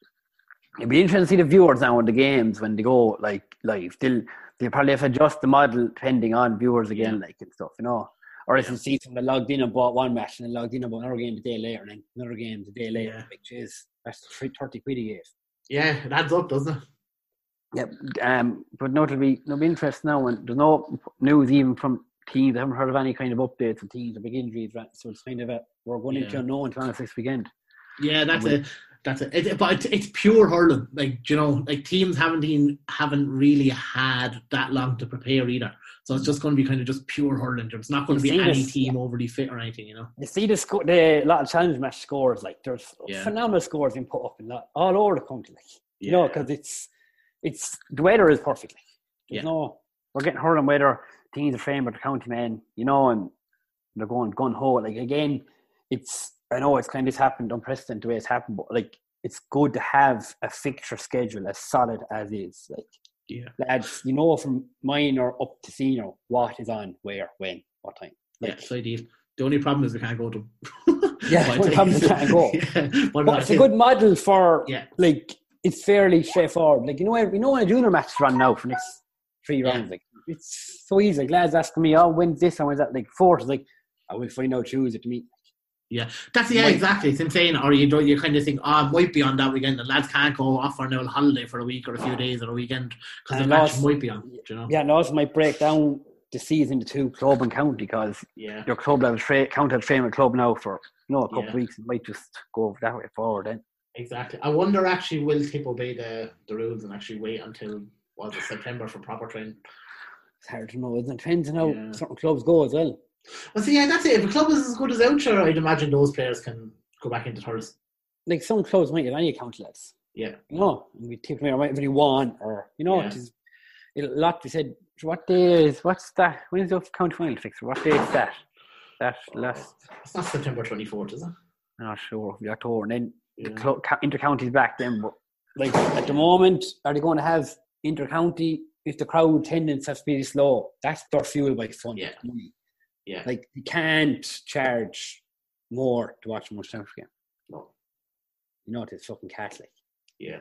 It'd be interesting to see the viewers now in the games when they go like live. They'll they'll probably have to adjust the model depending on viewers again, like and stuff, you know. Or if you see someone logged in and bought one match and then logged in and bought another game the day later and then another game the day later, Yeah. which is that's three- 30 quid a game. Yeah, it adds up, doesn't it? Yep. Um, but no, it'll be no be interest now, and there's no news even from teams. I haven't heard of any kind of updates on teams or big injuries. right? So it's kind of a we're going into Yeah. unknown to honest this weekend. Yeah, that's it. That's it. it but it's, it's pure hurling. Like you know, like teams haven't even haven't really had that long to prepare either. So it's just going to be kind of just pure hurling. It's not going to be any this- team overly fit or anything. You know. You see the sco- the a lot of challenge match scores like there's Yeah. phenomenal scores being put up in lot, all over the country. Like, you know, because it's it's the weather is perfect. Like, there's Yeah. no we're getting hurling weather. Teams are framed with the county men, you know, and they're going gun ho. Like again, it's I know it's kind of happened unprecedented the way it's happened, but like it's good to have a fixture schedule as solid as is. Like Yeah. lads, you know from minor up to senior what is on where, when, what time. Yeah, Like, it's ideal. The only problem is we can't go to. Yeah, the think- problem is we can't go. Yeah, but But it's a good model for Yeah. like it's fairly straightforward. Like you know, you know when a junior match is run now for next three Yeah. rounds, like it's so easy. Like lads asking me, "Oh, when's this and when's that?" Like fourth is like, I will find out Tuesday to meet. Yeah, that's yeah, exactly. It's insane. Or you don't, you kind of think, oh, it might be on that weekend. The lads can't go off on a holiday for a week or a few days or a weekend because the match might be on. You know. Yeah, and also might break down the season to two club and county because Yeah. your club level tra- county have training with club now for you know a couple Yeah. of weeks. It might just go that way forward then. Exactly. I wonder actually will Tip obey the, the rules and actually wait until was it September for proper training? It's hard to know, isn't it? Depends on how Yeah. certain clubs go as well. Well, see, yeah, that's it. If a club is as good as Oucher, I'd imagine those players can go back into thirds. Like some clubs might have any account lads. Yeah. You know, and we take them out, might have only one or you know, Yeah. it is a lot they said what day is what's that when is the county final fixed? What day is that? That last It's not September 24th, is it? I'm not sure, the October and then Yeah. the cl- inter-counties back then but like at the moment are they going to have inter-county if the crowd attendance has to be this low that's their fuel by fund Yeah. money. Yeah. like you can't charge more to watch a much game No. you know it's fucking Catholic Yeah.